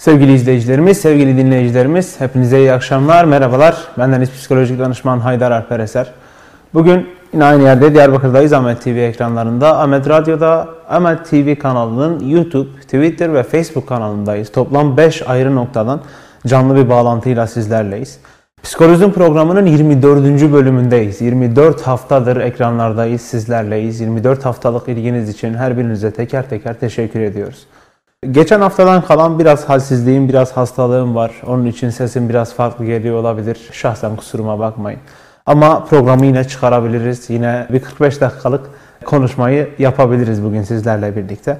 Sevgili izleyicilerimiz, sevgili dinleyicilerimiz, hepinize iyi akşamlar, merhabalar. Bendeniz psikolojik danışman Haydar Alper Eser. Bugün yine aynı yerde Diyarbakır'dayız Ahmet TV ekranlarında. Ahmet Radyo'da, Ahmet TV kanalının YouTube, Twitter ve Facebook kanalındayız. Toplam 5 ayrı noktadan canlı bir bağlantıyla sizlerleyiz. Psikolojim programının 24. bölümündeyiz. 24 haftadır ekranlardayız, sizlerleyiz. 24 haftalık ilginiz için her birinize teker teker teşekkür ediyoruz. Geçen haftadan kalan biraz halsizliğim, biraz hastalığım var. Onun için sesim biraz farklı geliyor olabilir. Şahsen kusuruma bakmayın. Ama programı yine çıkarabiliriz. Yine bir 45 dakikalık konuşmayı yapabiliriz bugün sizlerle birlikte.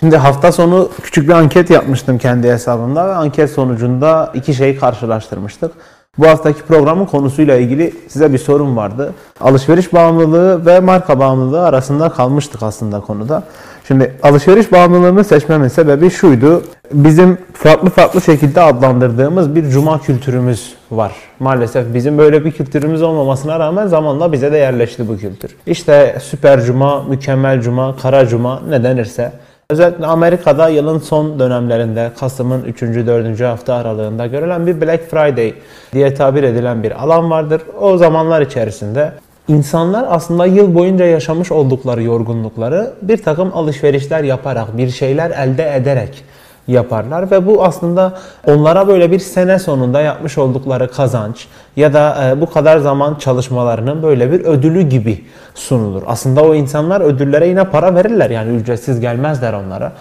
Şimdi hafta sonu küçük bir anket yapmıştım kendi hesabımda ve anket sonucunda iki şeyi karşılaştırmıştık. Bu haftaki programın konusuyla ilgili size bir sorum vardı. Alışveriş bağımlılığı ve marka bağımlılığı arasında kalmıştık aslında konuda. Şimdi alışveriş bağımlılığını seçmemin sebebi şuydu. Bizim farklı farklı şekilde adlandırdığımız bir cuma kültürümüz var. Maalesef bizim böyle bir kültürümüz olmamasına rağmen zamanla bize de yerleşti bu kültür. İşte süper cuma, mükemmel cuma, kara cuma ne denirse Özellikle Amerika'da yılın son dönemlerinde Kasım'ın 3. 4. hafta aralığında görülen bir Black Friday diye tabir edilen bir alan vardır. O zamanlar içerisinde insanlar aslında yıl boyunca yaşamış oldukları yorgunlukları bir takım alışverişler yaparak, bir şeyler elde ederek yaparlar ve bu aslında onlara böyle bir sene sonunda yapmış oldukları kazanç ya da e, bu kadar zaman çalışmalarının böyle bir ödülü gibi sunulur. Aslında o insanlar ödüllere yine para verirler yani ücretsiz gelmezler onlara.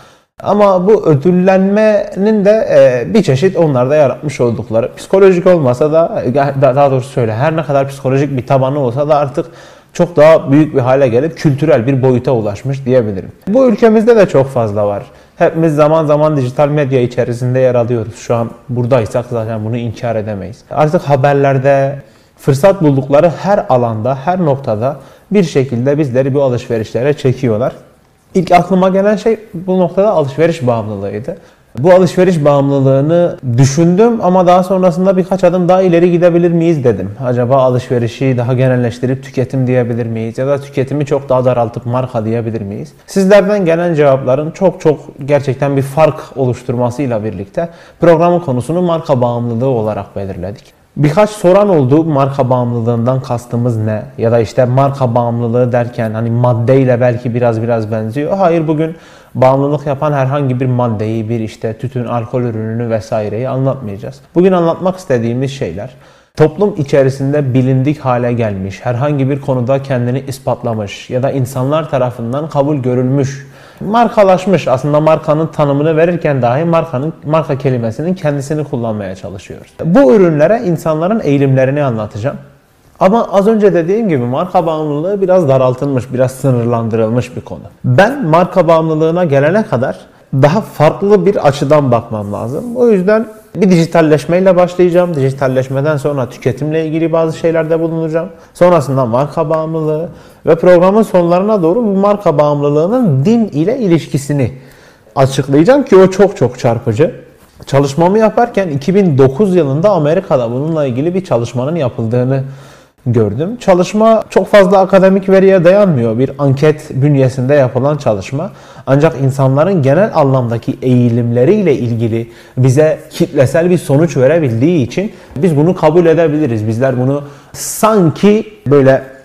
Ama bu ödüllenmenin de e, bir çeşit onlarda yaratmış oldukları psikolojik olmasa da daha doğrusu söyle her ne kadar psikolojik bir tabanı olsa da artık çok daha büyük bir hale gelip kültürel bir boyuta ulaşmış diyebilirim. Bu ülkemizde de çok fazla var. Hepimiz zaman zaman dijital medya içerisinde yer alıyoruz. Şu an buradaysak zaten bunu inkar edemeyiz. Artık haberlerde fırsat buldukları her alanda, her noktada bir şekilde bizleri bu alışverişlere çekiyorlar. İlk aklıma gelen şey bu noktada alışveriş bağımlılığıydı. Bu alışveriş bağımlılığını düşündüm ama daha sonrasında birkaç adım daha ileri gidebilir miyiz dedim. Acaba alışverişi daha genelleştirip tüketim diyebilir miyiz? Ya da tüketimi çok daha daraltıp marka diyebilir miyiz? Sizlerden gelen cevapların çok çok gerçekten bir fark oluşturmasıyla birlikte programın konusunu marka bağımlılığı olarak belirledik. Birkaç soran oldu marka bağımlılığından kastımız ne? Ya da işte marka bağımlılığı derken hani maddeyle belki biraz biraz benziyor. Hayır bugün bağımlılık yapan herhangi bir maddeyi, bir işte tütün, alkol ürününü vesaireyi anlatmayacağız. Bugün anlatmak istediğimiz şeyler toplum içerisinde bilindik hale gelmiş, herhangi bir konuda kendini ispatlamış ya da insanlar tarafından kabul görülmüş markalaşmış. Aslında markanın tanımını verirken dahi markanın marka kelimesinin kendisini kullanmaya çalışıyoruz. Bu ürünlere insanların eğilimlerini anlatacağım. Ama az önce dediğim gibi marka bağımlılığı biraz daraltılmış, biraz sınırlandırılmış bir konu. Ben marka bağımlılığına gelene kadar daha farklı bir açıdan bakmam lazım. O yüzden bir dijitalleşmeyle başlayacağım. Dijitalleşmeden sonra tüketimle ilgili bazı şeylerde bulunacağım. Sonrasında marka bağımlılığı ve programın sonlarına doğru bu marka bağımlılığının din ile ilişkisini açıklayacağım ki o çok çok çarpıcı. Çalışmamı yaparken 2009 yılında Amerika'da bununla ilgili bir çalışmanın yapıldığını gördüm. Çalışma çok fazla akademik veriye dayanmıyor. Bir anket bünyesinde yapılan çalışma. Ancak insanların genel anlamdaki eğilimleriyle ilgili bize kitlesel bir sonuç verebildiği için biz bunu kabul edebiliriz. Bizler bunu sanki böyle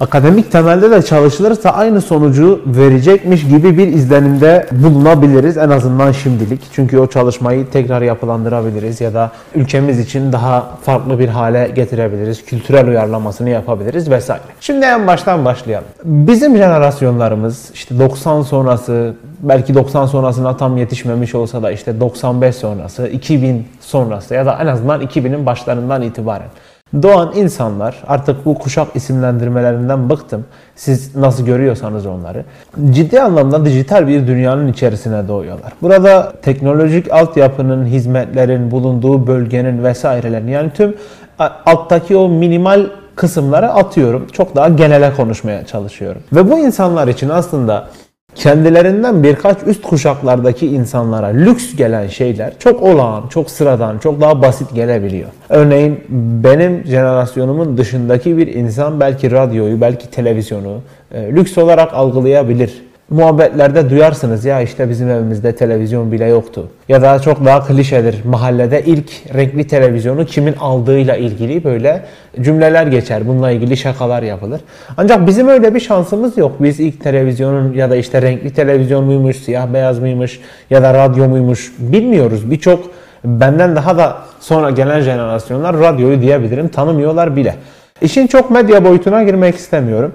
akademik temelde de çalışılırsa aynı sonucu verecekmiş gibi bir izlenimde bulunabiliriz en azından şimdilik. Çünkü o çalışmayı tekrar yapılandırabiliriz ya da ülkemiz için daha farklı bir hale getirebiliriz. Kültürel uyarlamasını yapabiliriz vesaire. Şimdi en baştan başlayalım. Bizim jenerasyonlarımız işte 90 sonrası belki 90 sonrasına tam yetişmemiş olsa da işte 95 sonrası, 2000 sonrası ya da en azından 2000'in başlarından itibaren Doğan insanlar artık bu kuşak isimlendirmelerinden bıktım. Siz nasıl görüyorsanız onları. Ciddi anlamda dijital bir dünyanın içerisine doğuyorlar. Burada teknolojik altyapının, hizmetlerin bulunduğu bölgenin vesairelerin yani tüm alttaki o minimal kısımları atıyorum. Çok daha genele konuşmaya çalışıyorum. Ve bu insanlar için aslında kendilerinden birkaç üst kuşaklardaki insanlara lüks gelen şeyler çok olağan, çok sıradan, çok daha basit gelebiliyor. Örneğin benim jenerasyonumun dışındaki bir insan belki radyoyu, belki televizyonu e, lüks olarak algılayabilir. Muhabbetlerde duyarsınız ya işte bizim evimizde televizyon bile yoktu. Ya da çok daha klişedir mahallede ilk renkli televizyonu kimin aldığıyla ilgili böyle cümleler geçer. Bununla ilgili şakalar yapılır. Ancak bizim öyle bir şansımız yok. Biz ilk televizyonun ya da işte renkli televizyon muymuş, siyah beyaz mıymış ya da radyo muymuş bilmiyoruz. Birçok benden daha da sonra gelen jenerasyonlar radyoyu diyebilirim tanımıyorlar bile. İşin çok medya boyutuna girmek istemiyorum.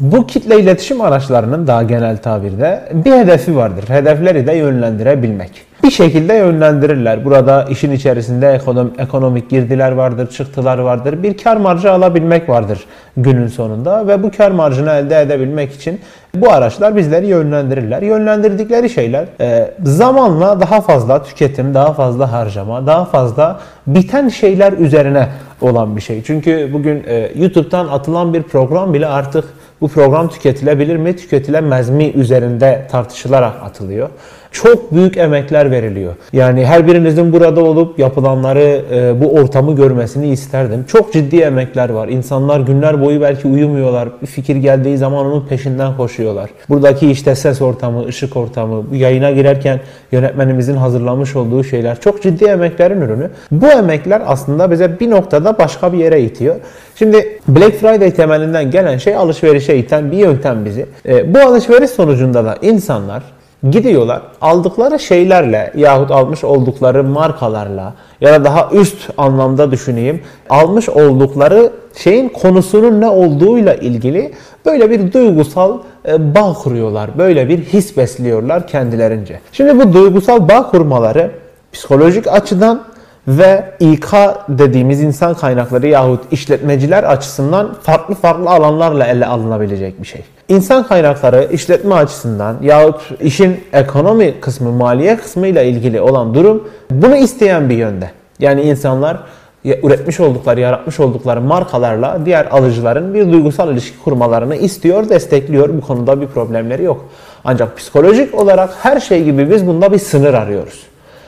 Bu kitle iletişim araçlarının daha genel tabirde bir hedefi vardır. Hedefleri de yönlendirebilmek. Bir şekilde yönlendirirler. Burada işin içerisinde ekonomik girdiler vardır, çıktılar vardır. Bir kar marjı alabilmek vardır günün sonunda ve bu kar marjını elde edebilmek için bu araçlar bizleri yönlendirirler. Yönlendirdikleri şeyler e, zamanla daha fazla tüketim, daha fazla harcama, daha fazla biten şeyler üzerine olan bir şey. Çünkü bugün e, YouTube'dan atılan bir program bile artık bu program tüketilebilir mi, tüketilemez mi üzerinde tartışılarak atılıyor. Çok büyük emekler veriliyor. Yani her birinizin burada olup yapılanları, e, bu ortamı görmesini isterdim. Çok ciddi emekler var. İnsanlar günler boyu belki uyumuyorlar. Bir fikir geldiği zaman onun peşinden koşuyorlar. Buradaki işte ses ortamı, ışık ortamı, yayına girerken yönetmenimizin hazırlamış olduğu şeyler çok ciddi emeklerin ürünü. Bu emekler aslında bize bir noktada başka bir yere itiyor. Şimdi Black Friday temelinden gelen şey alışverişe iten bir yöntem bizi. E, bu alışveriş sonucunda da insanlar gidiyorlar aldıkları şeylerle yahut almış oldukları markalarla ya da daha üst anlamda düşüneyim almış oldukları şeyin konusunun ne olduğuyla ilgili böyle bir duygusal e, bağ kuruyorlar. Böyle bir his besliyorlar kendilerince. Şimdi bu duygusal bağ kurmaları psikolojik açıdan ve İK dediğimiz insan kaynakları yahut işletmeciler açısından farklı farklı alanlarla ele alınabilecek bir şey. İnsan kaynakları işletme açısından yahut işin ekonomi kısmı, maliye kısmı ile ilgili olan durum bunu isteyen bir yönde. Yani insanlar üretmiş oldukları, yaratmış oldukları markalarla diğer alıcıların bir duygusal ilişki kurmalarını istiyor, destekliyor. Bu konuda bir problemleri yok. Ancak psikolojik olarak her şey gibi biz bunda bir sınır arıyoruz.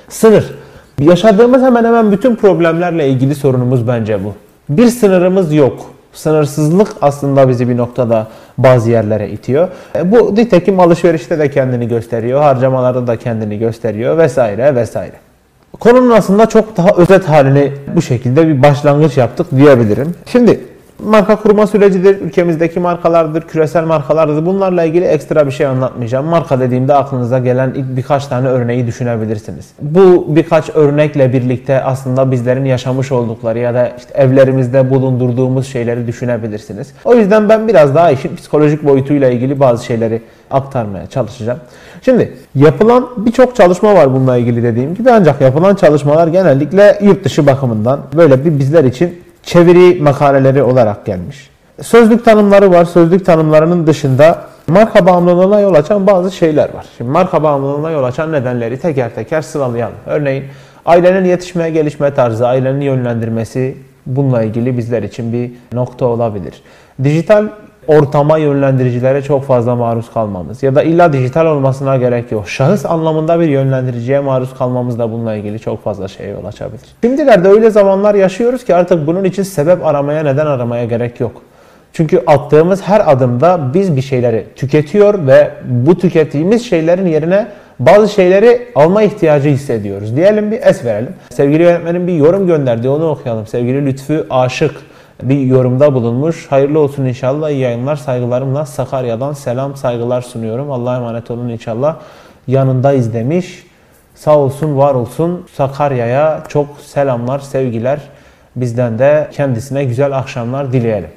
Sınır. Yaşadığımız hemen hemen bütün problemlerle ilgili sorunumuz bence bu. Bir sınırımız yok. Sınırsızlık aslında bizi bir noktada bazı yerlere itiyor. E, bu nitekim alışverişte de kendini gösteriyor, harcamalarda da kendini gösteriyor vesaire vesaire. Konunun aslında çok daha özet halini bu şekilde bir başlangıç yaptık diyebilirim. Şimdi marka kurma sürecidir. Ülkemizdeki markalardır, küresel markalardır. Bunlarla ilgili ekstra bir şey anlatmayacağım. Marka dediğimde aklınıza gelen ilk birkaç tane örneği düşünebilirsiniz. Bu birkaç örnekle birlikte aslında bizlerin yaşamış oldukları ya da işte evlerimizde bulundurduğumuz şeyleri düşünebilirsiniz. O yüzden ben biraz daha işin psikolojik boyutuyla ilgili bazı şeyleri aktarmaya çalışacağım. Şimdi yapılan birçok çalışma var bununla ilgili dediğim gibi ancak yapılan çalışmalar genellikle yurt dışı bakımından böyle bir bizler için çeviri makaleleri olarak gelmiş. Sözlük tanımları var. Sözlük tanımlarının dışında marka bağımlılığına yol açan bazı şeyler var. Şimdi marka bağımlılığına yol açan nedenleri teker teker sıralayalım. Örneğin ailenin yetişme, gelişme tarzı, ailenin yönlendirmesi bununla ilgili bizler için bir nokta olabilir. Dijital ortama yönlendiricilere çok fazla maruz kalmamız ya da illa dijital olmasına gerek yok. Şahıs anlamında bir yönlendiriciye maruz kalmamız da bununla ilgili çok fazla şey yol açabilir. Şimdilerde öyle zamanlar yaşıyoruz ki artık bunun için sebep aramaya, neden aramaya gerek yok. Çünkü attığımız her adımda biz bir şeyleri tüketiyor ve bu tükettiğimiz şeylerin yerine bazı şeyleri alma ihtiyacı hissediyoruz. Diyelim bir es verelim. Sevgili yönetmenin bir yorum gönderdi onu okuyalım. Sevgili Lütfü Aşık bir yorumda bulunmuş. Hayırlı olsun inşallah. İyi yayınlar. Saygılarımla Sakarya'dan selam saygılar sunuyorum. Allah'a emanet olun inşallah. Yanındayız demiş. Sağ olsun, var olsun. Sakarya'ya çok selamlar, sevgiler. Bizden de kendisine güzel akşamlar dileyelim.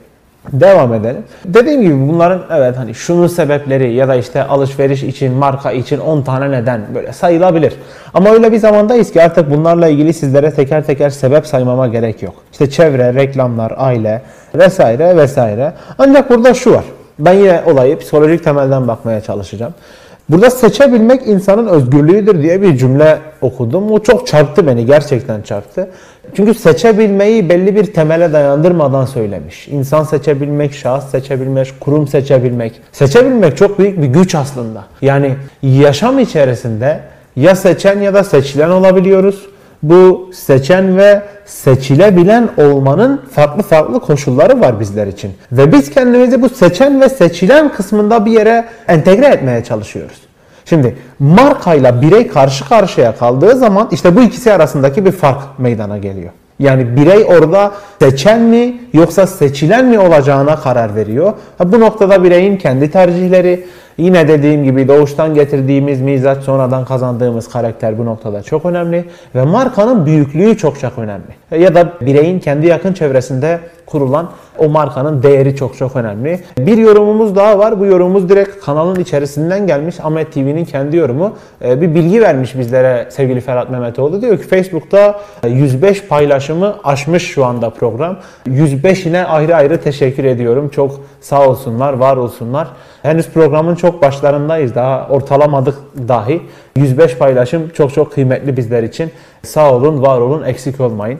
Devam edelim. Dediğim gibi bunların evet hani şunun sebepleri ya da işte alışveriş için, marka için 10 tane neden böyle sayılabilir. Ama öyle bir zamandayız ki artık bunlarla ilgili sizlere teker teker sebep saymama gerek yok. İşte çevre, reklamlar, aile vesaire vesaire. Ancak burada şu var. Ben yine olayı psikolojik temelden bakmaya çalışacağım. Burada seçebilmek insanın özgürlüğüdür diye bir cümle okudum. O çok çarptı beni, gerçekten çarptı. Çünkü seçebilmeyi belli bir temele dayandırmadan söylemiş. İnsan seçebilmek, şahıs seçebilmek, kurum seçebilmek. Seçebilmek çok büyük bir güç aslında. Yani yaşam içerisinde ya seçen ya da seçilen olabiliyoruz. Bu seçen ve seçilebilen olmanın farklı farklı koşulları var bizler için. Ve biz kendimizi bu seçen ve seçilen kısmında bir yere entegre etmeye çalışıyoruz. Şimdi markayla birey karşı karşıya kaldığı zaman işte bu ikisi arasındaki bir fark meydana geliyor. Yani birey orada seçen mi yoksa seçilen mi olacağına karar veriyor. Bu noktada bireyin kendi tercihleri, yine dediğim gibi doğuştan getirdiğimiz mizaç sonradan kazandığımız karakter bu noktada çok önemli. Ve markanın büyüklüğü çok çok önemli. Ya da bireyin kendi yakın çevresinde kurulan o markanın değeri çok çok önemli. Bir yorumumuz daha var. Bu yorumumuz direkt kanalın içerisinden gelmiş. Ahmet TV'nin kendi yorumu. Ee, bir bilgi vermiş bizlere sevgili Ferhat Mehmetoğlu. Diyor ki Facebook'ta 105 paylaşımı aşmış şu anda program. 105'ine ayrı ayrı teşekkür ediyorum. Çok sağ olsunlar, var olsunlar. Henüz programın çok başlarındayız. Daha ortalamadık dahi. 105 paylaşım çok çok kıymetli bizler için. Sağ olun, var olun, eksik olmayın.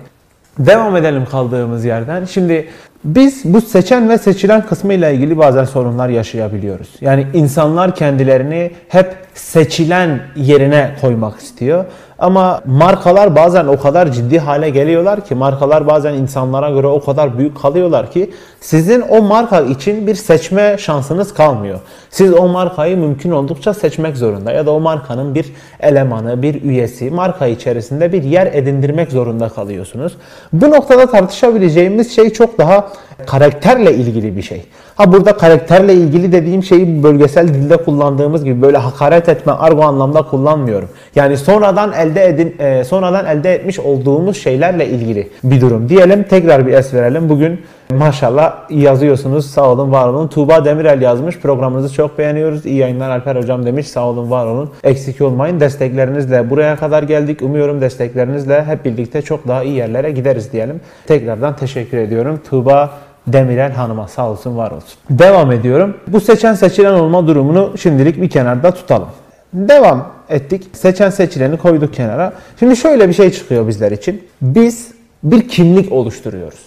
Devam edelim kaldığımız yerden. Şimdi biz bu seçen ve seçilen kısmı ile ilgili bazen sorunlar yaşayabiliyoruz. Yani insanlar kendilerini hep seçilen yerine koymak istiyor. Ama markalar bazen o kadar ciddi hale geliyorlar ki markalar bazen insanlara göre o kadar büyük kalıyorlar ki sizin o marka için bir seçme şansınız kalmıyor. Siz o markayı mümkün oldukça seçmek zorunda ya da o markanın bir elemanı, bir üyesi marka içerisinde bir yer edindirmek zorunda kalıyorsunuz. Bu noktada tartışabileceğimiz şey çok daha karakterle ilgili bir şey. Ha burada karakterle ilgili dediğim şeyi bölgesel dilde kullandığımız gibi böyle hakaret etme, argo anlamda kullanmıyorum. Yani sonradan elde edin e, sonradan elde etmiş olduğumuz şeylerle ilgili bir durum. Diyelim tekrar bir es verelim. Bugün maşallah yazıyorsunuz. Sağ olun, var olun. Tuğba Demirel yazmış. Programınızı çok beğeniyoruz. İyi yayınlar Alper hocam demiş. Sağ olun, var olun. Eksik olmayın. Desteklerinizle buraya kadar geldik. Umuyorum desteklerinizle hep birlikte çok daha iyi yerlere gideriz diyelim. Tekrardan teşekkür ediyorum. Tuğba Demirel Hanım'a sağ olsun var olsun. Devam ediyorum. Bu seçen seçilen olma durumunu şimdilik bir kenarda tutalım. Devam ettik. Seçen seçileni koyduk kenara. Şimdi şöyle bir şey çıkıyor bizler için. Biz bir kimlik oluşturuyoruz.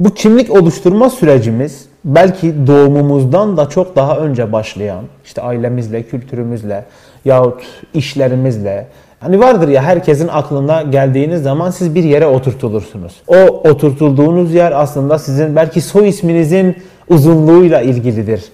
Bu kimlik oluşturma sürecimiz belki doğumumuzdan da çok daha önce başlayan, işte ailemizle, kültürümüzle yahut işlerimizle, Hani vardır ya herkesin aklına geldiğiniz zaman siz bir yere oturtulursunuz. O oturtulduğunuz yer aslında sizin belki soy isminizin uzunluğuyla ilgilidir.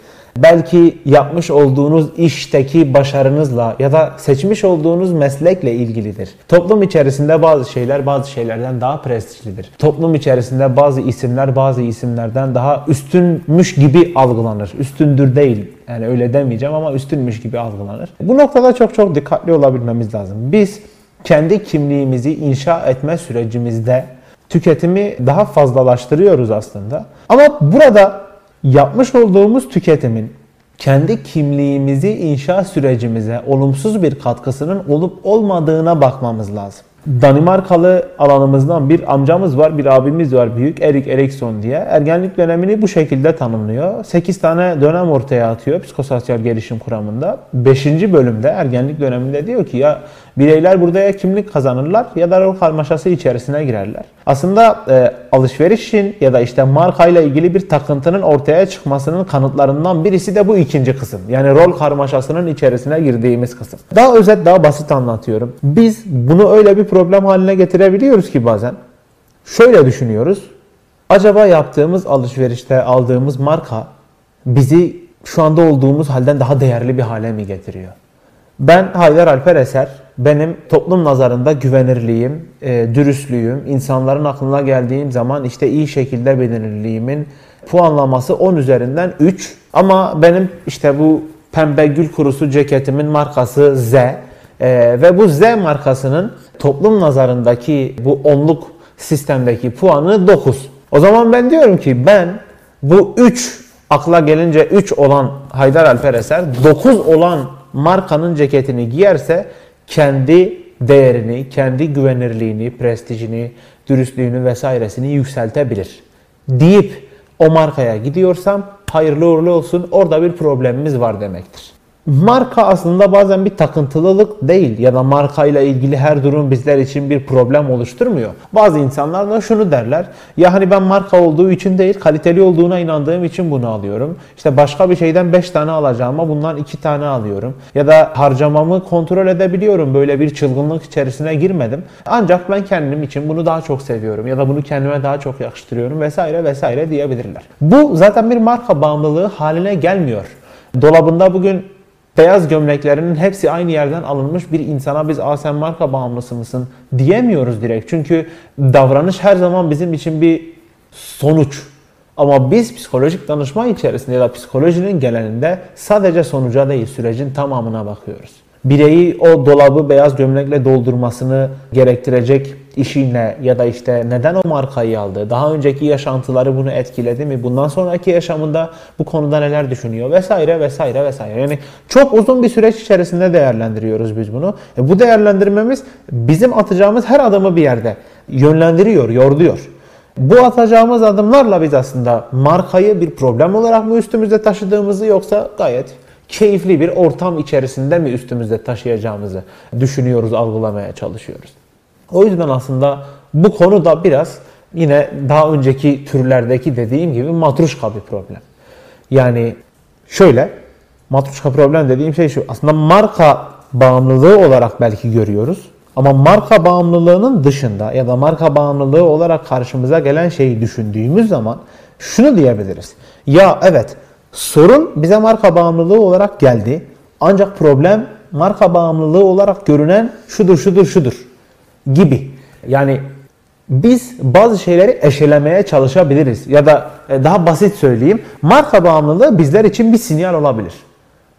Belki yapmış olduğunuz işteki başarınızla ya da seçmiş olduğunuz meslekle ilgilidir. Toplum içerisinde bazı şeyler bazı şeylerden daha prestijlidir. Toplum içerisinde bazı isimler bazı isimlerden daha üstünmüş gibi algılanır. Üstündür değil. Yani öyle demeyeceğim ama üstünmüş gibi algılanır. Bu noktada çok çok dikkatli olabilmemiz lazım. Biz kendi kimliğimizi inşa etme sürecimizde tüketimi daha fazlalaştırıyoruz aslında. Ama burada yapmış olduğumuz tüketimin kendi kimliğimizi inşa sürecimize olumsuz bir katkısının olup olmadığına bakmamız lazım. Danimarkalı alanımızdan bir amcamız var, bir abimiz var büyük Erik Erikson diye. Ergenlik dönemini bu şekilde tanımlıyor. 8 tane dönem ortaya atıyor psikososyal gelişim kuramında. 5. bölümde ergenlik döneminde diyor ki ya bireyler burada ya kimlik kazanırlar ya da rol karmaşası içerisine girerler. Aslında e, alışverişin ya da işte markayla ilgili bir takıntının ortaya çıkmasının kanıtlarından birisi de bu ikinci kısım. Yani rol karmaşasının içerisine girdiğimiz kısım. Daha özet, daha basit anlatıyorum. Biz bunu öyle bir problem haline getirebiliyoruz ki bazen. Şöyle düşünüyoruz. Acaba yaptığımız alışverişte aldığımız marka bizi şu anda olduğumuz halden daha değerli bir hale mi getiriyor? Ben Haydar Alper Eser. Benim toplum nazarında güvenirliğim, e, dürüstlüğüm, insanların aklına geldiğim zaman işte iyi şekilde bilinirliğimin puanlaması 10 üzerinden 3. Ama benim işte bu pembe gül kurusu ceketimin markası Z. E, ve bu Z markasının toplum nazarındaki bu onluk sistemdeki puanı 9. O zaman ben diyorum ki ben bu 3 akla gelince 3 olan Haydar Alper Eser 9 olan markanın ceketini giyerse kendi değerini, kendi güvenirliğini, prestijini, dürüstlüğünü vesairesini yükseltebilir. Deyip o markaya gidiyorsam hayırlı uğurlu olsun orada bir problemimiz var demektir. Marka aslında bazen bir takıntılılık değil ya da marka ile ilgili her durum bizler için bir problem oluşturmuyor. Bazı insanlar da şunu derler. Ya hani ben marka olduğu için değil, kaliteli olduğuna inandığım için bunu alıyorum. İşte başka bir şeyden 5 tane alacağıma bundan 2 tane alıyorum. Ya da harcamamı kontrol edebiliyorum. Böyle bir çılgınlık içerisine girmedim. Ancak ben kendim için bunu daha çok seviyorum ya da bunu kendime daha çok yakıştırıyorum vesaire vesaire diyebilirler. Bu zaten bir marka bağımlılığı haline gelmiyor. Dolabında bugün beyaz gömleklerinin hepsi aynı yerden alınmış bir insana biz Aa sen marka bağımlısı mısın diyemiyoruz direkt. Çünkü davranış her zaman bizim için bir sonuç. Ama biz psikolojik danışma içerisinde ya da psikolojinin genelinde sadece sonuca değil sürecin tamamına bakıyoruz bireyi o dolabı beyaz gömlekle doldurmasını gerektirecek işinle ya da işte neden o markayı aldı, daha önceki yaşantıları bunu etkiledi mi, bundan sonraki yaşamında bu konuda neler düşünüyor vesaire vesaire vesaire. Yani çok uzun bir süreç içerisinde değerlendiriyoruz biz bunu. E bu değerlendirmemiz bizim atacağımız her adımı bir yerde yönlendiriyor, yorduyor. Bu atacağımız adımlarla biz aslında markayı bir problem olarak mı üstümüzde taşıdığımızı yoksa gayet keyifli bir ortam içerisinde mi üstümüzde taşıyacağımızı düşünüyoruz, algılamaya çalışıyoruz. O yüzden aslında bu konu da biraz yine daha önceki türlerdeki dediğim gibi matruşka bir problem. Yani şöyle matruşka problem dediğim şey şu. Aslında marka bağımlılığı olarak belki görüyoruz. Ama marka bağımlılığının dışında ya da marka bağımlılığı olarak karşımıza gelen şeyi düşündüğümüz zaman şunu diyebiliriz. Ya evet Sorun bize marka bağımlılığı olarak geldi. Ancak problem marka bağımlılığı olarak görünen şudur şudur şudur gibi. Yani biz bazı şeyleri eşelemeye çalışabiliriz. Ya da e, daha basit söyleyeyim. Marka bağımlılığı bizler için bir sinyal olabilir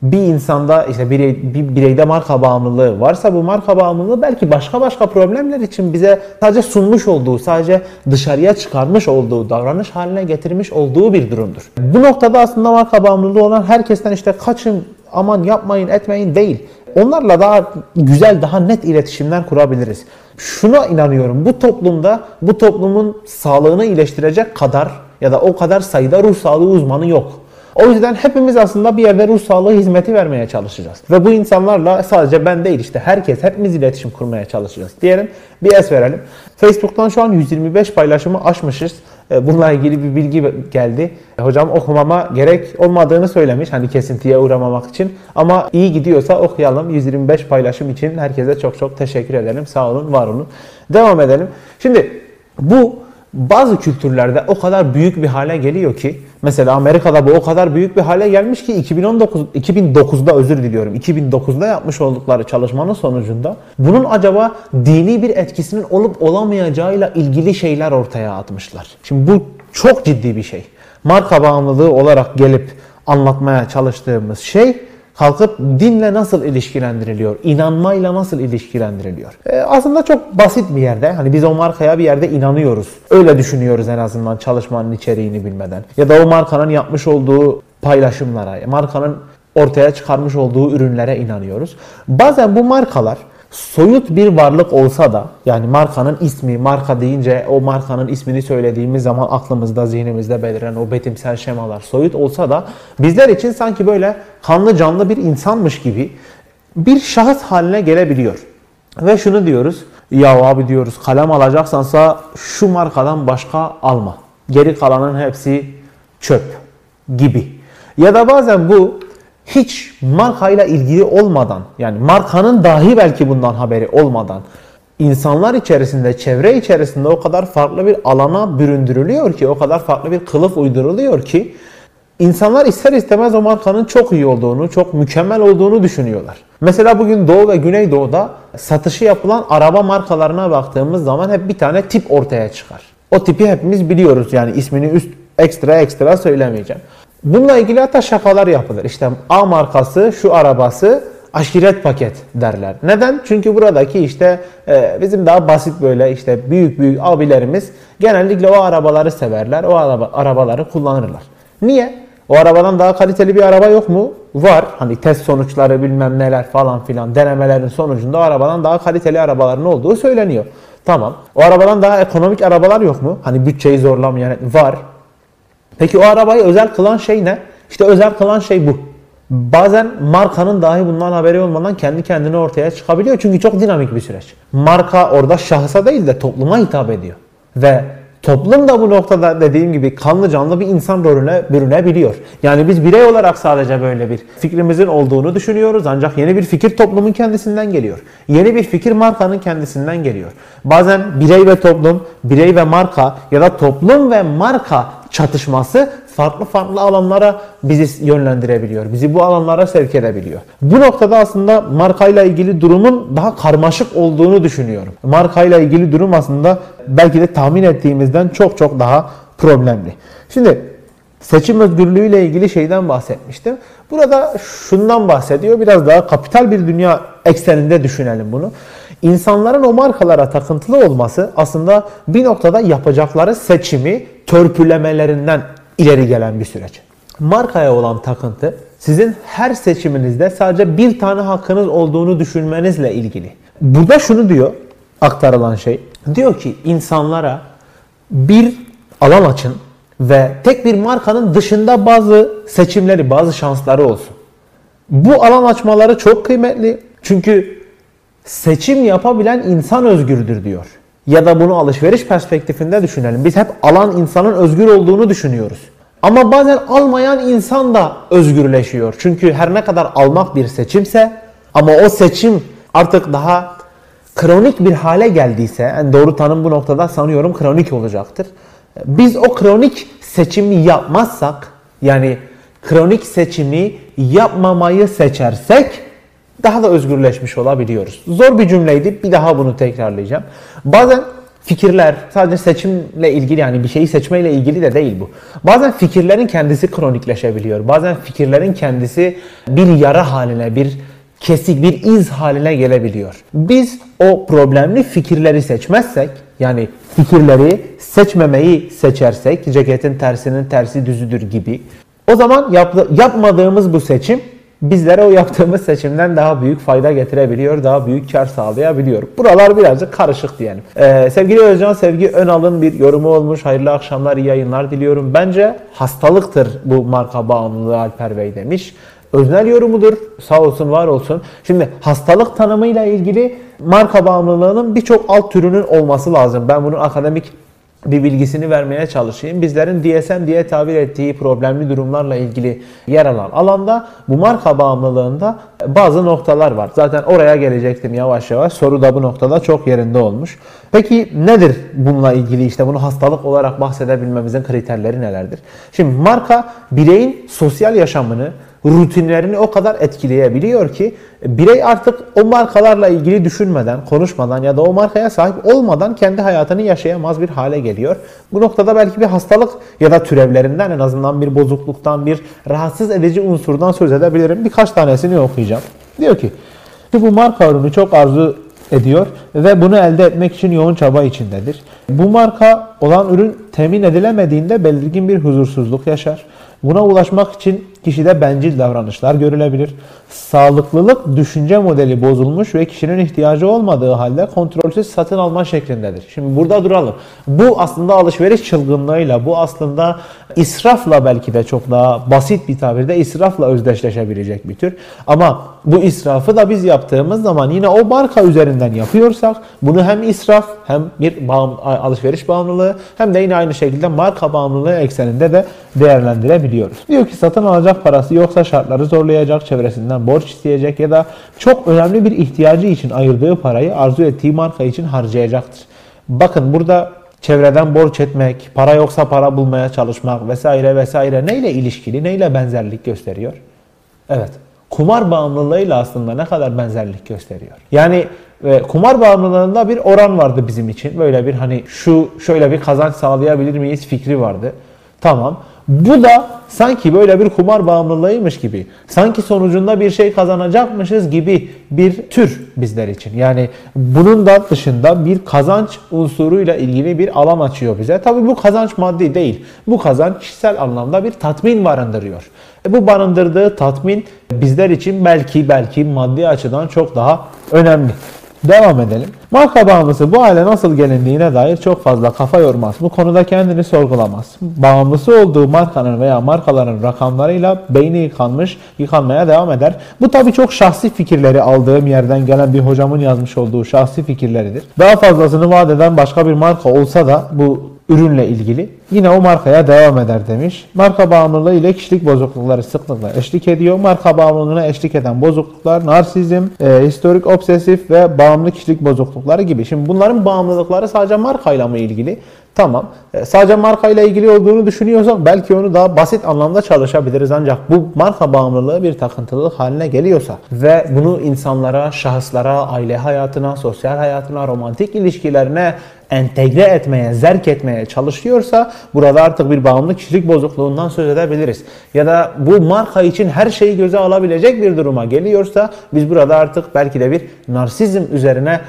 bir insanda işte birey, bir bireyde marka bağımlılığı varsa bu marka bağımlılığı belki başka başka problemler için bize sadece sunmuş olduğu, sadece dışarıya çıkarmış olduğu, davranış haline getirmiş olduğu bir durumdur. Bu noktada aslında marka bağımlılığı olan herkesten işte kaçın, aman yapmayın, etmeyin değil. Onlarla daha güzel, daha net iletişimler kurabiliriz. Şuna inanıyorum. Bu toplumda bu toplumun sağlığını iyileştirecek kadar ya da o kadar sayıda ruh sağlığı uzmanı yok. O yüzden hepimiz aslında bir yerde ruh sağlığı hizmeti vermeye çalışacağız. Ve bu insanlarla sadece ben değil işte herkes hepimiz iletişim kurmaya çalışacağız. Diyelim bir es verelim. Facebook'tan şu an 125 paylaşımı aşmışız. E, bununla ilgili bir bilgi geldi. E, hocam okumama gerek olmadığını söylemiş hani kesintiye uğramamak için. Ama iyi gidiyorsa okuyalım. 125 paylaşım için herkese çok çok teşekkür ederim. Sağ olun, var olun. Devam edelim. Şimdi bu bazı kültürlerde o kadar büyük bir hale geliyor ki mesela Amerika'da bu o kadar büyük bir hale gelmiş ki 2019 2009'da özür diliyorum. 2009'da yapmış oldukları çalışmanın sonucunda bunun acaba dini bir etkisinin olup olamayacağıyla ilgili şeyler ortaya atmışlar. Şimdi bu çok ciddi bir şey. Marka bağımlılığı olarak gelip anlatmaya çalıştığımız şey kalkıp dinle nasıl ilişkilendiriliyor, inanmayla nasıl ilişkilendiriliyor. E, aslında çok basit bir yerde. Hani biz o markaya bir yerde inanıyoruz. Öyle düşünüyoruz en azından çalışmanın içeriğini bilmeden. Ya da o markanın yapmış olduğu paylaşımlara, markanın ortaya çıkarmış olduğu ürünlere inanıyoruz. Bazen bu markalar soyut bir varlık olsa da yani markanın ismi, marka deyince o markanın ismini söylediğimiz zaman aklımızda, zihnimizde beliren o betimsel şemalar soyut olsa da bizler için sanki böyle kanlı canlı bir insanmış gibi bir şahıs haline gelebiliyor. Ve şunu diyoruz, ya abi diyoruz kalem alacaksansa şu markadan başka alma. Geri kalanın hepsi çöp gibi. Ya da bazen bu hiç markayla ilgili olmadan yani markanın dahi belki bundan haberi olmadan insanlar içerisinde, çevre içerisinde o kadar farklı bir alana büründürülüyor ki, o kadar farklı bir kılıf uyduruluyor ki insanlar ister istemez o markanın çok iyi olduğunu, çok mükemmel olduğunu düşünüyorlar. Mesela bugün Doğu ve Güneydoğu'da satışı yapılan araba markalarına baktığımız zaman hep bir tane tip ortaya çıkar. O tipi hepimiz biliyoruz yani ismini üst ekstra ekstra söylemeyeceğim. Bununla ilgili hatta şakalar yapılır. İşte A markası şu arabası aşiret paket derler. Neden? Çünkü buradaki işte e, bizim daha basit böyle işte büyük büyük abilerimiz genellikle o arabaları severler. O araba, arabaları kullanırlar. Niye? O arabadan daha kaliteli bir araba yok mu? Var. Hani test sonuçları bilmem neler falan filan denemelerin sonucunda o arabadan daha kaliteli arabaların olduğu söyleniyor. Tamam. O arabadan daha ekonomik arabalar yok mu? Hani bütçeyi zorlamayan var. Peki o arabayı özel kılan şey ne? İşte özel kılan şey bu. Bazen markanın dahi bundan haberi olmadan kendi kendine ortaya çıkabiliyor. Çünkü çok dinamik bir süreç. Marka orada şahsa değil de topluma hitap ediyor. Ve toplum da bu noktada dediğim gibi kanlı canlı bir insan rolüne bürünebiliyor. Yani biz birey olarak sadece böyle bir fikrimizin olduğunu düşünüyoruz. Ancak yeni bir fikir toplumun kendisinden geliyor. Yeni bir fikir markanın kendisinden geliyor. Bazen birey ve toplum, birey ve marka ya da toplum ve marka çatışması farklı farklı alanlara bizi yönlendirebiliyor. Bizi bu alanlara sevk edebiliyor. Bu noktada aslında markayla ilgili durumun daha karmaşık olduğunu düşünüyorum. Markayla ilgili durum aslında belki de tahmin ettiğimizden çok çok daha problemli. Şimdi seçim özgürlüğüyle ilgili şeyden bahsetmiştim. Burada şundan bahsediyor. Biraz daha kapital bir dünya ekseninde düşünelim bunu. İnsanların o markalara takıntılı olması aslında bir noktada yapacakları seçimi törpülemelerinden ileri gelen bir süreç. Markaya olan takıntı sizin her seçiminizde sadece bir tane hakkınız olduğunu düşünmenizle ilgili. Burada şunu diyor aktarılan şey. Diyor ki insanlara bir alan açın ve tek bir markanın dışında bazı seçimleri, bazı şansları olsun. Bu alan açmaları çok kıymetli. Çünkü seçim yapabilen insan özgürdür diyor. Ya da bunu alışveriş perspektifinde düşünelim. Biz hep alan insanın özgür olduğunu düşünüyoruz. Ama bazen almayan insan da özgürleşiyor. Çünkü her ne kadar almak bir seçimse ama o seçim artık daha kronik bir hale geldiyse, yani doğru tanım bu noktada sanıyorum kronik olacaktır. Biz o kronik seçimi yapmazsak, yani kronik seçimi yapmamayı seçersek daha da özgürleşmiş olabiliyoruz. Zor bir cümleydi. Bir daha bunu tekrarlayacağım. Bazen fikirler sadece seçimle ilgili yani bir şeyi seçmeyle ilgili de değil bu. Bazen fikirlerin kendisi kronikleşebiliyor. Bazen fikirlerin kendisi bir yara haline, bir kesik, bir iz haline gelebiliyor. Biz o problemli fikirleri seçmezsek, yani fikirleri seçmemeyi seçersek, ceketin tersinin tersi düzüdür gibi, o zaman yap, yapmadığımız bu seçim bizlere o yaptığımız seçimden daha büyük fayda getirebiliyor, daha büyük kar sağlayabiliyor. Buralar birazcık karışık diyelim. Ee, sevgili Özcan Sevgi Önal'ın bir yorumu olmuş. Hayırlı akşamlar, iyi yayınlar diliyorum. Bence hastalıktır bu marka bağımlılığı Alper Bey demiş. Öznel yorumudur. Sağ olsun, var olsun. Şimdi hastalık tanımıyla ilgili marka bağımlılığının birçok alt türünün olması lazım. Ben bunu akademik bir bilgisini vermeye çalışayım. Bizlerin DSM diye tabir ettiği problemli durumlarla ilgili yer alan alanda bu marka bağımlılığında bazı noktalar var. Zaten oraya gelecektim yavaş yavaş. Soru da bu noktada çok yerinde olmuş. Peki nedir bununla ilgili işte bunu hastalık olarak bahsedebilmemizin kriterleri nelerdir? Şimdi marka bireyin sosyal yaşamını, rutinlerini o kadar etkileyebiliyor ki birey artık o markalarla ilgili düşünmeden, konuşmadan ya da o markaya sahip olmadan kendi hayatını yaşayamaz bir hale geliyor. Bu noktada belki bir hastalık ya da türevlerinden en azından bir bozukluktan, bir rahatsız edici unsurdan söz edebilirim. Birkaç tanesini okuyacağım. Diyor ki bu marka ürünü çok arzu ediyor ve bunu elde etmek için yoğun çaba içindedir. Bu marka olan ürün temin edilemediğinde belirgin bir huzursuzluk yaşar. Buna ulaşmak için kişide bencil davranışlar görülebilir. Sağlıklılık düşünce modeli bozulmuş ve kişinin ihtiyacı olmadığı halde kontrolsüz satın alma şeklindedir. Şimdi burada duralım. Bu aslında alışveriş çılgınlığıyla, bu aslında israfla belki de çok daha basit bir tabirde israfla özdeşleşebilecek bir tür. Ama bu israfı da biz yaptığımız zaman yine o marka üzerinden yapıyorsak bunu hem israf hem bir bağım, alışveriş bağımlılığı hem de yine aynı şekilde marka bağımlılığı ekseninde de değerlendirebiliyoruz. Diyor ki satın alacak parası yoksa şartları zorlayacak, çevresinden borç isteyecek ya da çok önemli bir ihtiyacı için ayırdığı parayı arzu ettiği marka için harcayacaktır. Bakın burada çevreden borç etmek, para yoksa para bulmaya çalışmak vesaire vesaire neyle ilişkili, neyle benzerlik gösteriyor? Evet, kumar bağımlılığıyla aslında ne kadar benzerlik gösteriyor. Yani e, kumar bağımlılığında bir oran vardı bizim için. Böyle bir hani şu şöyle bir kazanç sağlayabilir miyiz fikri vardı. Tamam. Bu da sanki böyle bir kumar bağımlılığıymış gibi, sanki sonucunda bir şey kazanacakmışız gibi bir tür bizler için. Yani bunun da dışında bir kazanç unsuruyla ilgili bir alan açıyor bize. Tabi bu kazanç maddi değil. Bu kazanç kişisel anlamda bir tatmin barındırıyor. E bu barındırdığı tatmin bizler için belki belki maddi açıdan çok daha önemli. Devam edelim. Marka bağımlısı bu hale nasıl gelindiğine dair çok fazla kafa yormaz. Bu konuda kendini sorgulamaz. Bağımlısı olduğu markanın veya markaların rakamlarıyla beyni yıkanmış, yıkanmaya devam eder. Bu tabii çok şahsi fikirleri aldığım yerden gelen bir hocamın yazmış olduğu şahsi fikirleridir. Daha fazlasını vaat eden başka bir marka olsa da bu ürünle ilgili yine o markaya devam eder demiş. Marka bağımlılığı ile kişilik bozuklukları sıklıkla eşlik ediyor. Marka bağımlılığına eşlik eden bozukluklar narsizm, e, historik obsesif ve bağımlı kişilik bozuklukları gibi. Şimdi bunların bağımlılıkları sadece markayla mı ilgili? Tamam. E, sadece markayla ilgili olduğunu düşünüyorsak belki onu daha basit anlamda çalışabiliriz. Ancak bu marka bağımlılığı bir takıntılılık haline geliyorsa ve bunu insanlara, şahıslara, aile hayatına, sosyal hayatına, romantik ilişkilerine entegre etmeye, zerk etmeye çalışıyorsa burada artık bir bağımlı kişilik bozukluğundan söz edebiliriz. Ya da bu marka için her şeyi göze alabilecek bir duruma geliyorsa biz burada artık belki de bir narsizm üzerine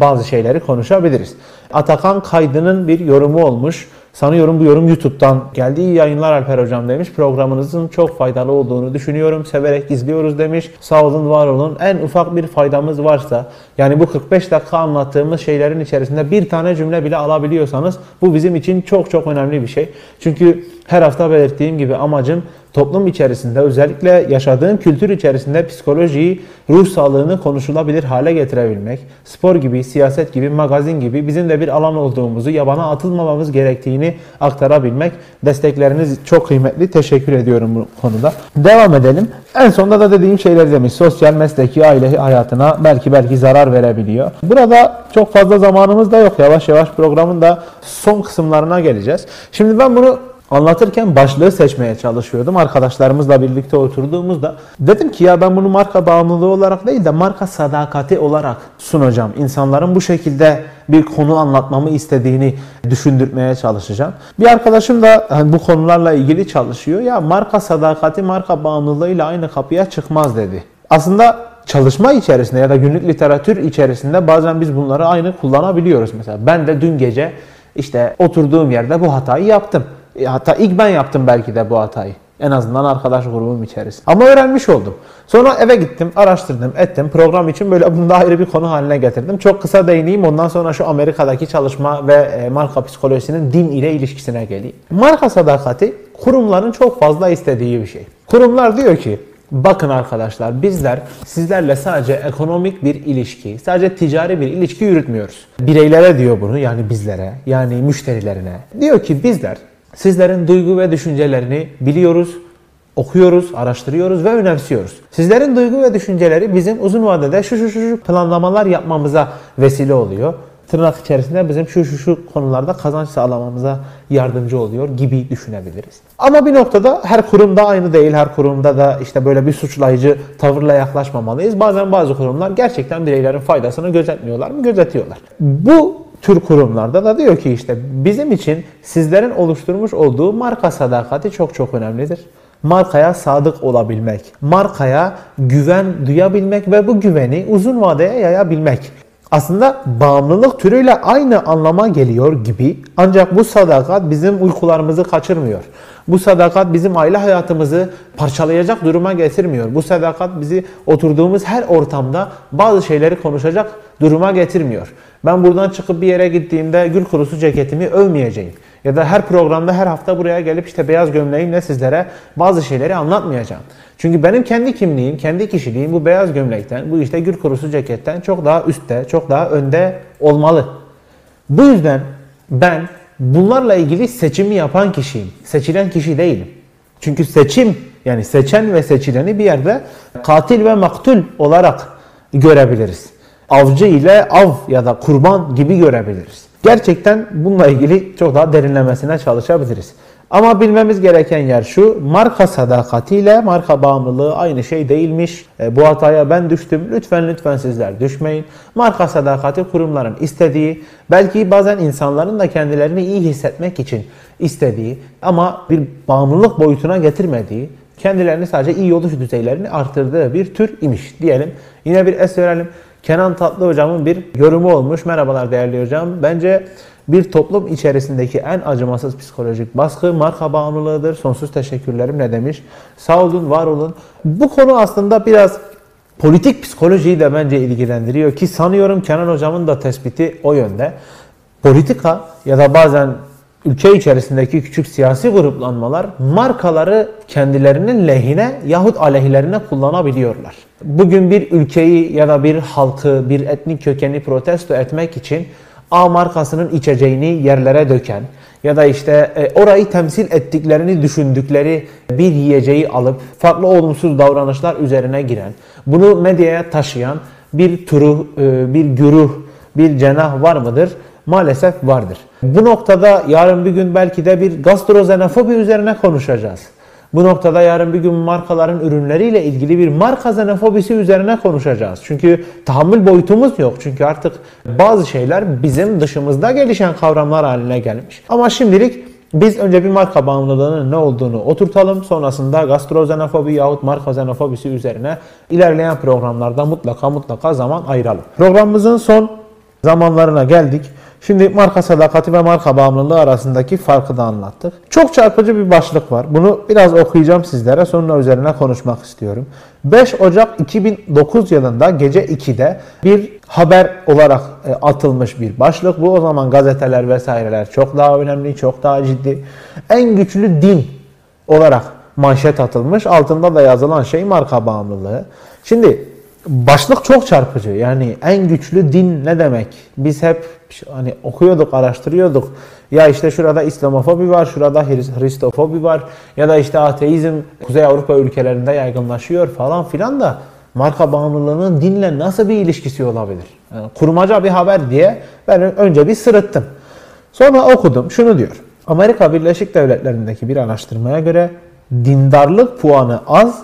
bazı şeyleri konuşabiliriz. Atakan Kaydın'ın bir yorumu olmuş. Sanıyorum bu yorum YouTube'dan geldi. İyi yayınlar Alper Hocam demiş. Programınızın çok faydalı olduğunu düşünüyorum. Severek izliyoruz demiş. Sağ olun, var olun. En ufak bir faydamız varsa yani bu 45 dakika anlattığımız şeylerin içerisinde bir tane cümle bile alabiliyorsanız bu bizim için çok çok önemli bir şey. Çünkü her hafta belirttiğim gibi amacım toplum içerisinde özellikle yaşadığım kültür içerisinde psikolojiyi, ruh sağlığını konuşulabilir hale getirebilmek, spor gibi, siyaset gibi, magazin gibi bizim de bir alan olduğumuzu, yabana atılmamamız gerektiğini aktarabilmek. Destekleriniz çok kıymetli. Teşekkür ediyorum bu konuda. Devam edelim. En sonunda da dediğim şeyler demiş. Sosyal, mesleki, aile hayatına belki belki zarar verebiliyor. Burada çok fazla zamanımız da yok. Yavaş yavaş programın da son kısımlarına geleceğiz. Şimdi ben bunu anlatırken başlığı seçmeye çalışıyordum. Arkadaşlarımızla birlikte oturduğumuzda dedim ki ya ben bunu marka bağımlılığı olarak değil de marka sadakati olarak sunacağım. İnsanların bu şekilde bir konu anlatmamı istediğini düşündürmeye çalışacağım. Bir arkadaşım da hani bu konularla ilgili çalışıyor. Ya marka sadakati marka bağımlılığıyla aynı kapıya çıkmaz dedi. Aslında çalışma içerisinde ya da günlük literatür içerisinde bazen biz bunları aynı kullanabiliyoruz. Mesela ben de dün gece işte oturduğum yerde bu hatayı yaptım. E, hatta ilk ben yaptım belki de bu hatayı. En azından arkadaş grubum içerisinde. Ama öğrenmiş oldum. Sonra eve gittim, araştırdım, ettim. Program için böyle bunu da ayrı bir konu haline getirdim. Çok kısa değineyim. Ondan sonra şu Amerika'daki çalışma ve e, marka psikolojisinin din ile ilişkisine geleyim. Marka sadakati kurumların çok fazla istediği bir şey. Kurumlar diyor ki Bakın arkadaşlar bizler sizlerle sadece ekonomik bir ilişki, sadece ticari bir ilişki yürütmüyoruz. Bireylere diyor bunu yani bizlere, yani müşterilerine. Diyor ki bizler Sizlerin duygu ve düşüncelerini biliyoruz, okuyoruz, araştırıyoruz ve önemsiyoruz. Sizlerin duygu ve düşünceleri bizim uzun vadede şu şu şu, planlamalar yapmamıza vesile oluyor. Tırnak içerisinde bizim şu şu şu konularda kazanç sağlamamıza yardımcı oluyor gibi düşünebiliriz. Ama bir noktada her kurumda aynı değil. Her kurumda da işte böyle bir suçlayıcı tavırla yaklaşmamalıyız. Bazen bazı kurumlar gerçekten bireylerin faydasını gözetmiyorlar mı? Gözetiyorlar. Bu tür kurumlarda da diyor ki işte bizim için sizlerin oluşturmuş olduğu marka sadakati çok çok önemlidir. Markaya sadık olabilmek, markaya güven duyabilmek ve bu güveni uzun vadeye yayabilmek. Aslında bağımlılık türüyle aynı anlama geliyor gibi ancak bu sadakat bizim uykularımızı kaçırmıyor. Bu sadakat bizim aile hayatımızı parçalayacak duruma getirmiyor. Bu sadakat bizi oturduğumuz her ortamda bazı şeyleri konuşacak duruma getirmiyor. Ben buradan çıkıp bir yere gittiğimde gül kurusu ceketimi övmeyeceğim. Ya da her programda her hafta buraya gelip işte beyaz gömleğimle sizlere bazı şeyleri anlatmayacağım. Çünkü benim kendi kimliğim, kendi kişiliğim bu beyaz gömlekten, bu işte gül kurusu ceketten çok daha üstte, çok daha önde olmalı. Bu yüzden ben bunlarla ilgili seçimi yapan kişiyim. Seçilen kişi değilim. Çünkü seçim yani seçen ve seçileni bir yerde katil ve maktul olarak görebiliriz avcı ile av ya da kurban gibi görebiliriz. Gerçekten bununla ilgili çok daha derinlemesine çalışabiliriz. Ama bilmemiz gereken yer şu, marka sadakatiyle marka bağımlılığı aynı şey değilmiş. E, bu hataya ben düştüm. Lütfen lütfen sizler düşmeyin. Marka sadakati kurumların istediği, belki bazen insanların da kendilerini iyi hissetmek için istediği ama bir bağımlılık boyutuna getirmediği, kendilerini sadece iyi oluş düzeylerini arttırdığı bir tür imiş diyelim. Yine bir es verelim. Kenan Tatlı hocamın bir yorumu olmuş. Merhabalar değerli hocam. Bence bir toplum içerisindeki en acımasız psikolojik baskı marka bağımlılığıdır. Sonsuz teşekkürlerim ne demiş. Sağ olun, var olun. Bu konu aslında biraz politik psikolojiyi de bence ilgilendiriyor ki sanıyorum Kenan hocamın da tespiti o yönde. Politika ya da bazen ülke içerisindeki küçük siyasi gruplanmalar markaları kendilerinin lehine yahut aleyhlerine kullanabiliyorlar. Bugün bir ülkeyi ya da bir halkı, bir etnik kökeni protesto etmek için A markasının içeceğini yerlere döken ya da işte e, orayı temsil ettiklerini düşündükleri bir yiyeceği alıp farklı olumsuz davranışlar üzerine giren, bunu medyaya taşıyan bir turu, e, bir güruh, bir cenah var mıdır? Maalesef vardır. Bu noktada yarın bir gün belki de bir gastroxenofobi üzerine konuşacağız. Bu noktada yarın bir gün markaların ürünleriyle ilgili bir marka xenofobisi üzerine konuşacağız. Çünkü tahammül boyutumuz yok. Çünkü artık bazı şeyler bizim dışımızda gelişen kavramlar haline gelmiş. Ama şimdilik biz önce bir marka bağımlılığının ne olduğunu oturtalım. Sonrasında gastroxenofobi yahut marka xenofobisi üzerine ilerleyen programlarda mutlaka mutlaka zaman ayıralım. Programımızın son zamanlarına geldik. Şimdi marka sadakati ve marka bağımlılığı arasındaki farkı da anlattık. Çok çarpıcı bir başlık var. Bunu biraz okuyacağım sizlere sonra üzerine konuşmak istiyorum. 5 Ocak 2009 yılında gece 2'de bir haber olarak e, atılmış bir başlık. Bu o zaman gazeteler vesaireler çok daha önemli, çok daha ciddi. En güçlü din olarak manşet atılmış. Altında da yazılan şey marka bağımlılığı. Şimdi başlık çok çarpıcı. Yani en güçlü din ne demek? Biz hep hani okuyorduk, araştırıyorduk. Ya işte şurada İslamofobi var, şurada Hristofobi var ya da işte ateizm Kuzey Avrupa ülkelerinde yaygınlaşıyor falan filan da marka bağımlılığının dinle nasıl bir ilişkisi olabilir? Yani kurmaca bir haber diye ben önce bir sırıttım. Sonra okudum. Şunu diyor. Amerika Birleşik Devletleri'ndeki bir araştırmaya göre dindarlık puanı az,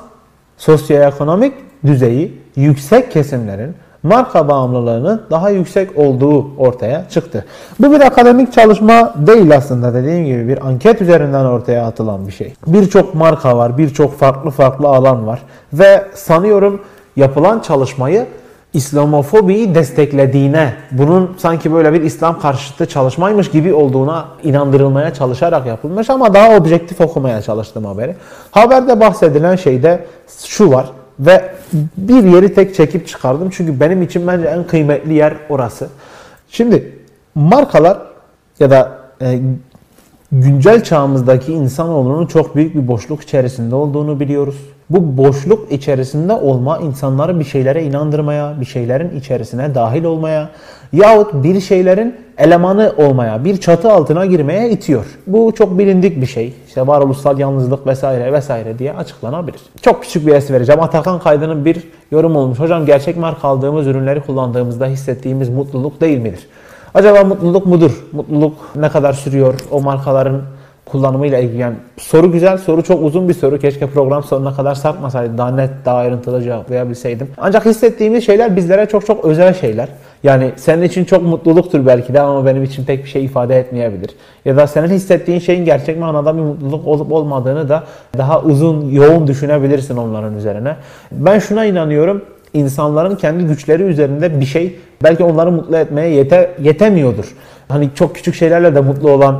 sosyoekonomik düzeyi yüksek kesimlerin marka bağımlılığının daha yüksek olduğu ortaya çıktı. Bu bir akademik çalışma değil aslında dediğim gibi bir anket üzerinden ortaya atılan bir şey. Birçok marka var, birçok farklı farklı alan var ve sanıyorum yapılan çalışmayı İslamofobiyi desteklediğine, bunun sanki böyle bir İslam karşıtı çalışmaymış gibi olduğuna inandırılmaya çalışarak yapılmış ama daha objektif okumaya çalıştım haberi. Haberde bahsedilen şeyde şu var. Ve bir yeri tek çekip çıkardım. Çünkü benim için bence en kıymetli yer orası. Şimdi markalar ya da e, güncel çağımızdaki insanoğlunun çok büyük bir boşluk içerisinde olduğunu biliyoruz. Bu boşluk içerisinde olma insanları bir şeylere inandırmaya, bir şeylerin içerisine dahil olmaya yahut bir şeylerin elemanı olmaya, bir çatı altına girmeye itiyor. Bu çok bilindik bir şey. İşte varoluşsal yalnızlık vesaire vesaire diye açıklanabilir. Çok küçük bir es vereceğim. Atakan Kaydı'nın bir yorum olmuş. Hocam gerçek marka aldığımız ürünleri kullandığımızda hissettiğimiz mutluluk değil midir? Acaba mutluluk mudur? Mutluluk ne kadar sürüyor? O markaların kullanımıyla ilgili. Yani soru güzel, soru çok uzun bir soru. Keşke program sonuna kadar sarkmasaydı. Daha net, daha ayrıntılı cevaplayabilseydim. Ancak hissettiğimiz şeyler bizlere çok çok özel şeyler. Yani senin için çok mutluluktur belki de ama benim için pek bir şey ifade etmeyebilir. Ya da senin hissettiğin şeyin gerçek manada bir mutluluk olup olmadığını da daha uzun, yoğun düşünebilirsin onların üzerine. Ben şuna inanıyorum. İnsanların kendi güçleri üzerinde bir şey belki onları mutlu etmeye yete, yetemiyordur. Hani çok küçük şeylerle de mutlu olan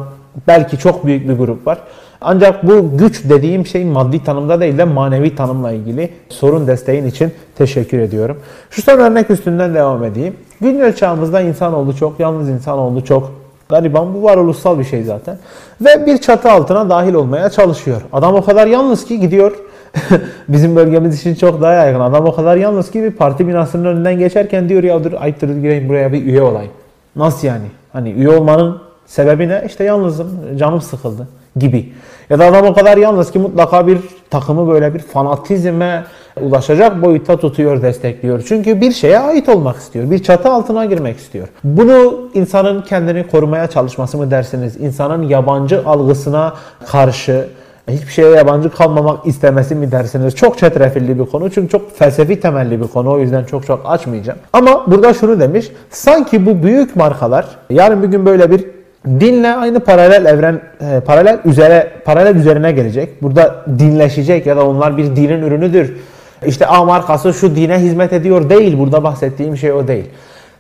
belki çok büyük bir grup var. Ancak bu güç dediğim şey maddi tanımda değil de manevi tanımla ilgili sorun desteğin için teşekkür ediyorum. Şu son örnek üstünden devam edeyim. Güncel çağımızda insanoğlu çok, yalnız insanoğlu çok. Gariban bu varoluşsal bir şey zaten. Ve bir çatı altına dahil olmaya çalışıyor. Adam o kadar yalnız ki gidiyor. Bizim bölgemiz için çok daha yaygın. Adam o kadar yalnız ki bir parti binasının önünden geçerken diyor ya dur ayıptır gireyim buraya bir üye olayım. Nasıl yani? Hani üye olmanın sebebi ne? İşte yalnızım, canım sıkıldı gibi. Ya da adam o kadar yalnız ki mutlaka bir takımı böyle bir fanatizme ulaşacak boyutta tutuyor, destekliyor. Çünkü bir şeye ait olmak istiyor. Bir çatı altına girmek istiyor. Bunu insanın kendini korumaya çalışması mı dersiniz? İnsanın yabancı algısına karşı hiçbir şeye yabancı kalmamak istemesi mi dersiniz? Çok çetrefilli bir konu. Çünkü çok felsefi temelli bir konu. O yüzden çok çok açmayacağım. Ama burada şunu demiş. Sanki bu büyük markalar yarın bir gün böyle bir dinle aynı paralel evren e, paralel üzere paralel üzerine gelecek. Burada dinleşecek ya da onlar bir dinin ürünüdür. İşte A markası şu dine hizmet ediyor değil. Burada bahsettiğim şey o değil.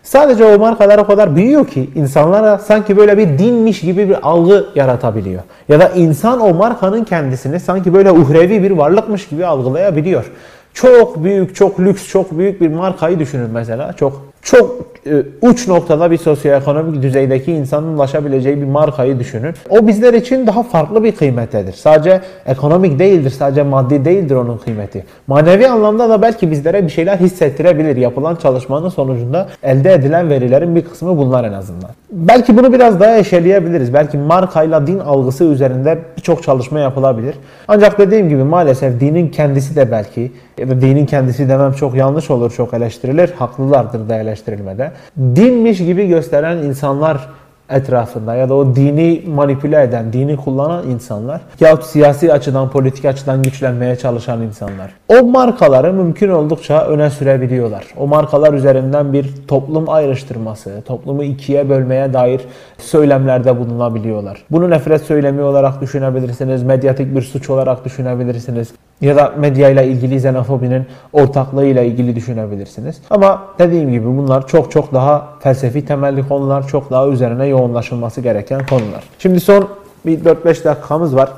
Sadece o markalar o kadar büyüyor ki insanlara sanki böyle bir dinmiş gibi bir algı yaratabiliyor. Ya da insan o markanın kendisini sanki böyle uhrevi bir varlıkmış gibi algılayabiliyor. Çok büyük, çok lüks, çok büyük bir markayı düşünün mesela. Çok çok e, uç noktada bir sosyoekonomik düzeydeki insanın ulaşabileceği bir markayı düşünün. O bizler için daha farklı bir kıymettedir. Sadece ekonomik değildir, sadece maddi değildir onun kıymeti. Manevi anlamda da belki bizlere bir şeyler hissettirebilir. Yapılan çalışmanın sonucunda elde edilen verilerin bir kısmı bunlar en azından. Belki bunu biraz daha eşeleyebiliriz. Belki markayla din algısı üzerinde birçok çalışma yapılabilir. Ancak dediğim gibi maalesef dinin kendisi de belki ya da dinin kendisi demem çok yanlış olur, çok eleştirilir. Haklılardır da eleştirilmede. Dinmiş gibi gösteren insanlar etrafında ya da o dini manipüle eden, dini kullanan insanlar yahut siyasi açıdan, politik açıdan güçlenmeye çalışan insanlar. O markaları mümkün oldukça öne sürebiliyorlar. O markalar üzerinden bir toplum ayrıştırması, toplumu ikiye bölmeye dair söylemlerde bulunabiliyorlar. Bunu nefret söylemi olarak düşünebilirsiniz, medyatik bir suç olarak düşünebilirsiniz ya da medya ile ilgili xenofobinin ortaklığıyla ilgili düşünebilirsiniz. Ama dediğim gibi bunlar çok çok daha felsefi temelli konular, çok daha üzerine yoğunlaşılması gereken konular. Şimdi son bir 4-5 dakikamız var.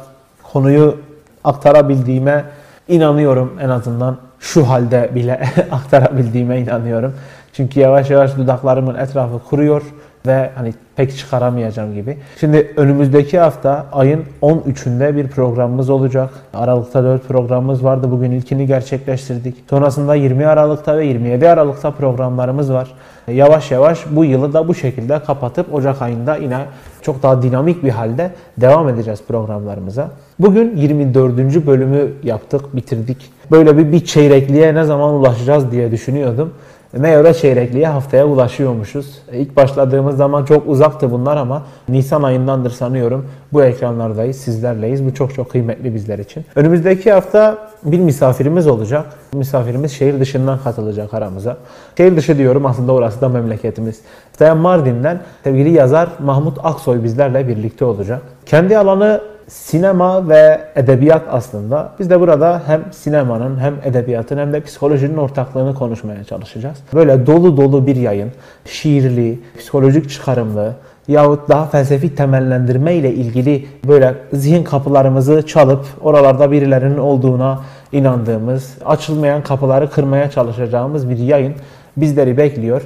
Konuyu aktarabildiğime inanıyorum en azından şu halde bile aktarabildiğime inanıyorum. Çünkü yavaş yavaş dudaklarımın etrafı kuruyor ve hani pek çıkaramayacağım gibi. Şimdi önümüzdeki hafta ayın 13'ünde bir programımız olacak. Aralıkta 4 programımız vardı. Bugün ilkini gerçekleştirdik. Sonrasında 20 Aralık'ta ve 27 Aralık'ta programlarımız var. Yavaş yavaş bu yılı da bu şekilde kapatıp Ocak ayında yine çok daha dinamik bir halde devam edeceğiz programlarımıza. Bugün 24. bölümü yaptık, bitirdik. Böyle bir, bir çeyrekliğe ne zaman ulaşacağız diye düşünüyordum. Meğer çeyrekliğe haftaya ulaşıyormuşuz. İlk başladığımız zaman çok uzaktı bunlar ama Nisan ayındandır sanıyorum. Bu ekranlardayız, sizlerleyiz. Bu çok çok kıymetli bizler için. Önümüzdeki hafta bir misafirimiz olacak. Misafirimiz şehir dışından katılacak aramıza. Şehir dışı diyorum aslında orası da memleketimiz. Haftaya Mardin'den sevgili yazar Mahmut Aksoy bizlerle birlikte olacak. Kendi alanı sinema ve edebiyat aslında. Biz de burada hem sinemanın hem edebiyatın hem de psikolojinin ortaklığını konuşmaya çalışacağız. Böyle dolu dolu bir yayın, şiirli, psikolojik çıkarımlı yahut daha felsefi temellendirme ile ilgili böyle zihin kapılarımızı çalıp oralarda birilerinin olduğuna inandığımız, açılmayan kapıları kırmaya çalışacağımız bir yayın bizleri bekliyor.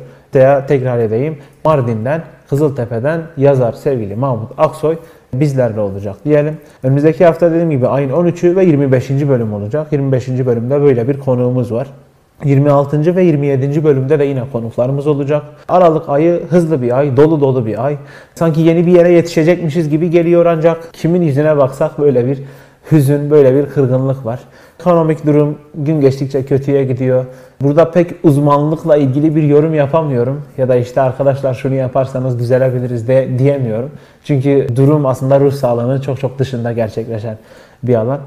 Tekrar edeyim. Mardin'den, Kızıltepe'den yazar sevgili Mahmut Aksoy bizlerle olacak diyelim. Önümüzdeki hafta dediğim gibi ayın 13'ü ve 25. bölüm olacak. 25. bölümde böyle bir konuğumuz var. 26. ve 27. bölümde de yine konuklarımız olacak. Aralık ayı hızlı bir ay, dolu dolu bir ay. Sanki yeni bir yere yetişecekmişiz gibi geliyor ancak kimin yüzüne baksak böyle bir hüzün, böyle bir kırgınlık var. Ekonomik durum gün geçtikçe kötüye gidiyor. Burada pek uzmanlıkla ilgili bir yorum yapamıyorum. Ya da işte arkadaşlar şunu yaparsanız düzelebiliriz de diyemiyorum. Çünkü durum aslında ruh sağlığının çok çok dışında gerçekleşen bir alan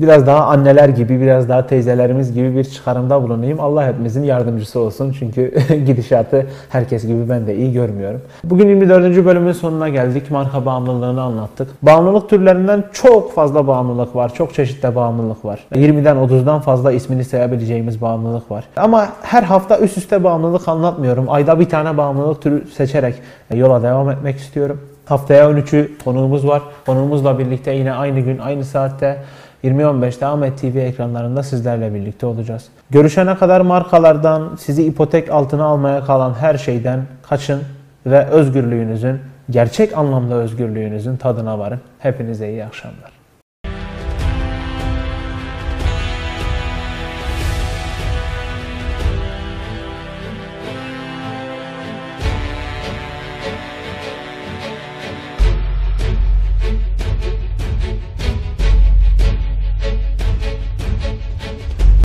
biraz daha anneler gibi, biraz daha teyzelerimiz gibi bir çıkarımda bulunayım. Allah hepimizin yardımcısı olsun. Çünkü gidişatı herkes gibi ben de iyi görmüyorum. Bugün 24. bölümün sonuna geldik. Marka bağımlılığını anlattık. Bağımlılık türlerinden çok fazla bağımlılık var. Çok çeşitli bağımlılık var. 20'den 30'dan fazla ismini sayabileceğimiz bağımlılık var. Ama her hafta üst üste bağımlılık anlatmıyorum. Ayda bir tane bağımlılık türü seçerek yola devam etmek istiyorum. Haftaya 13'ü konuğumuz var. Konuğumuzla birlikte yine aynı gün, aynı saatte 20.15'te Ahmet TV ekranlarında sizlerle birlikte olacağız. Görüşene kadar markalardan, sizi ipotek altına almaya kalan her şeyden kaçın ve özgürlüğünüzün, gerçek anlamda özgürlüğünüzün tadına varın. Hepinize iyi akşamlar.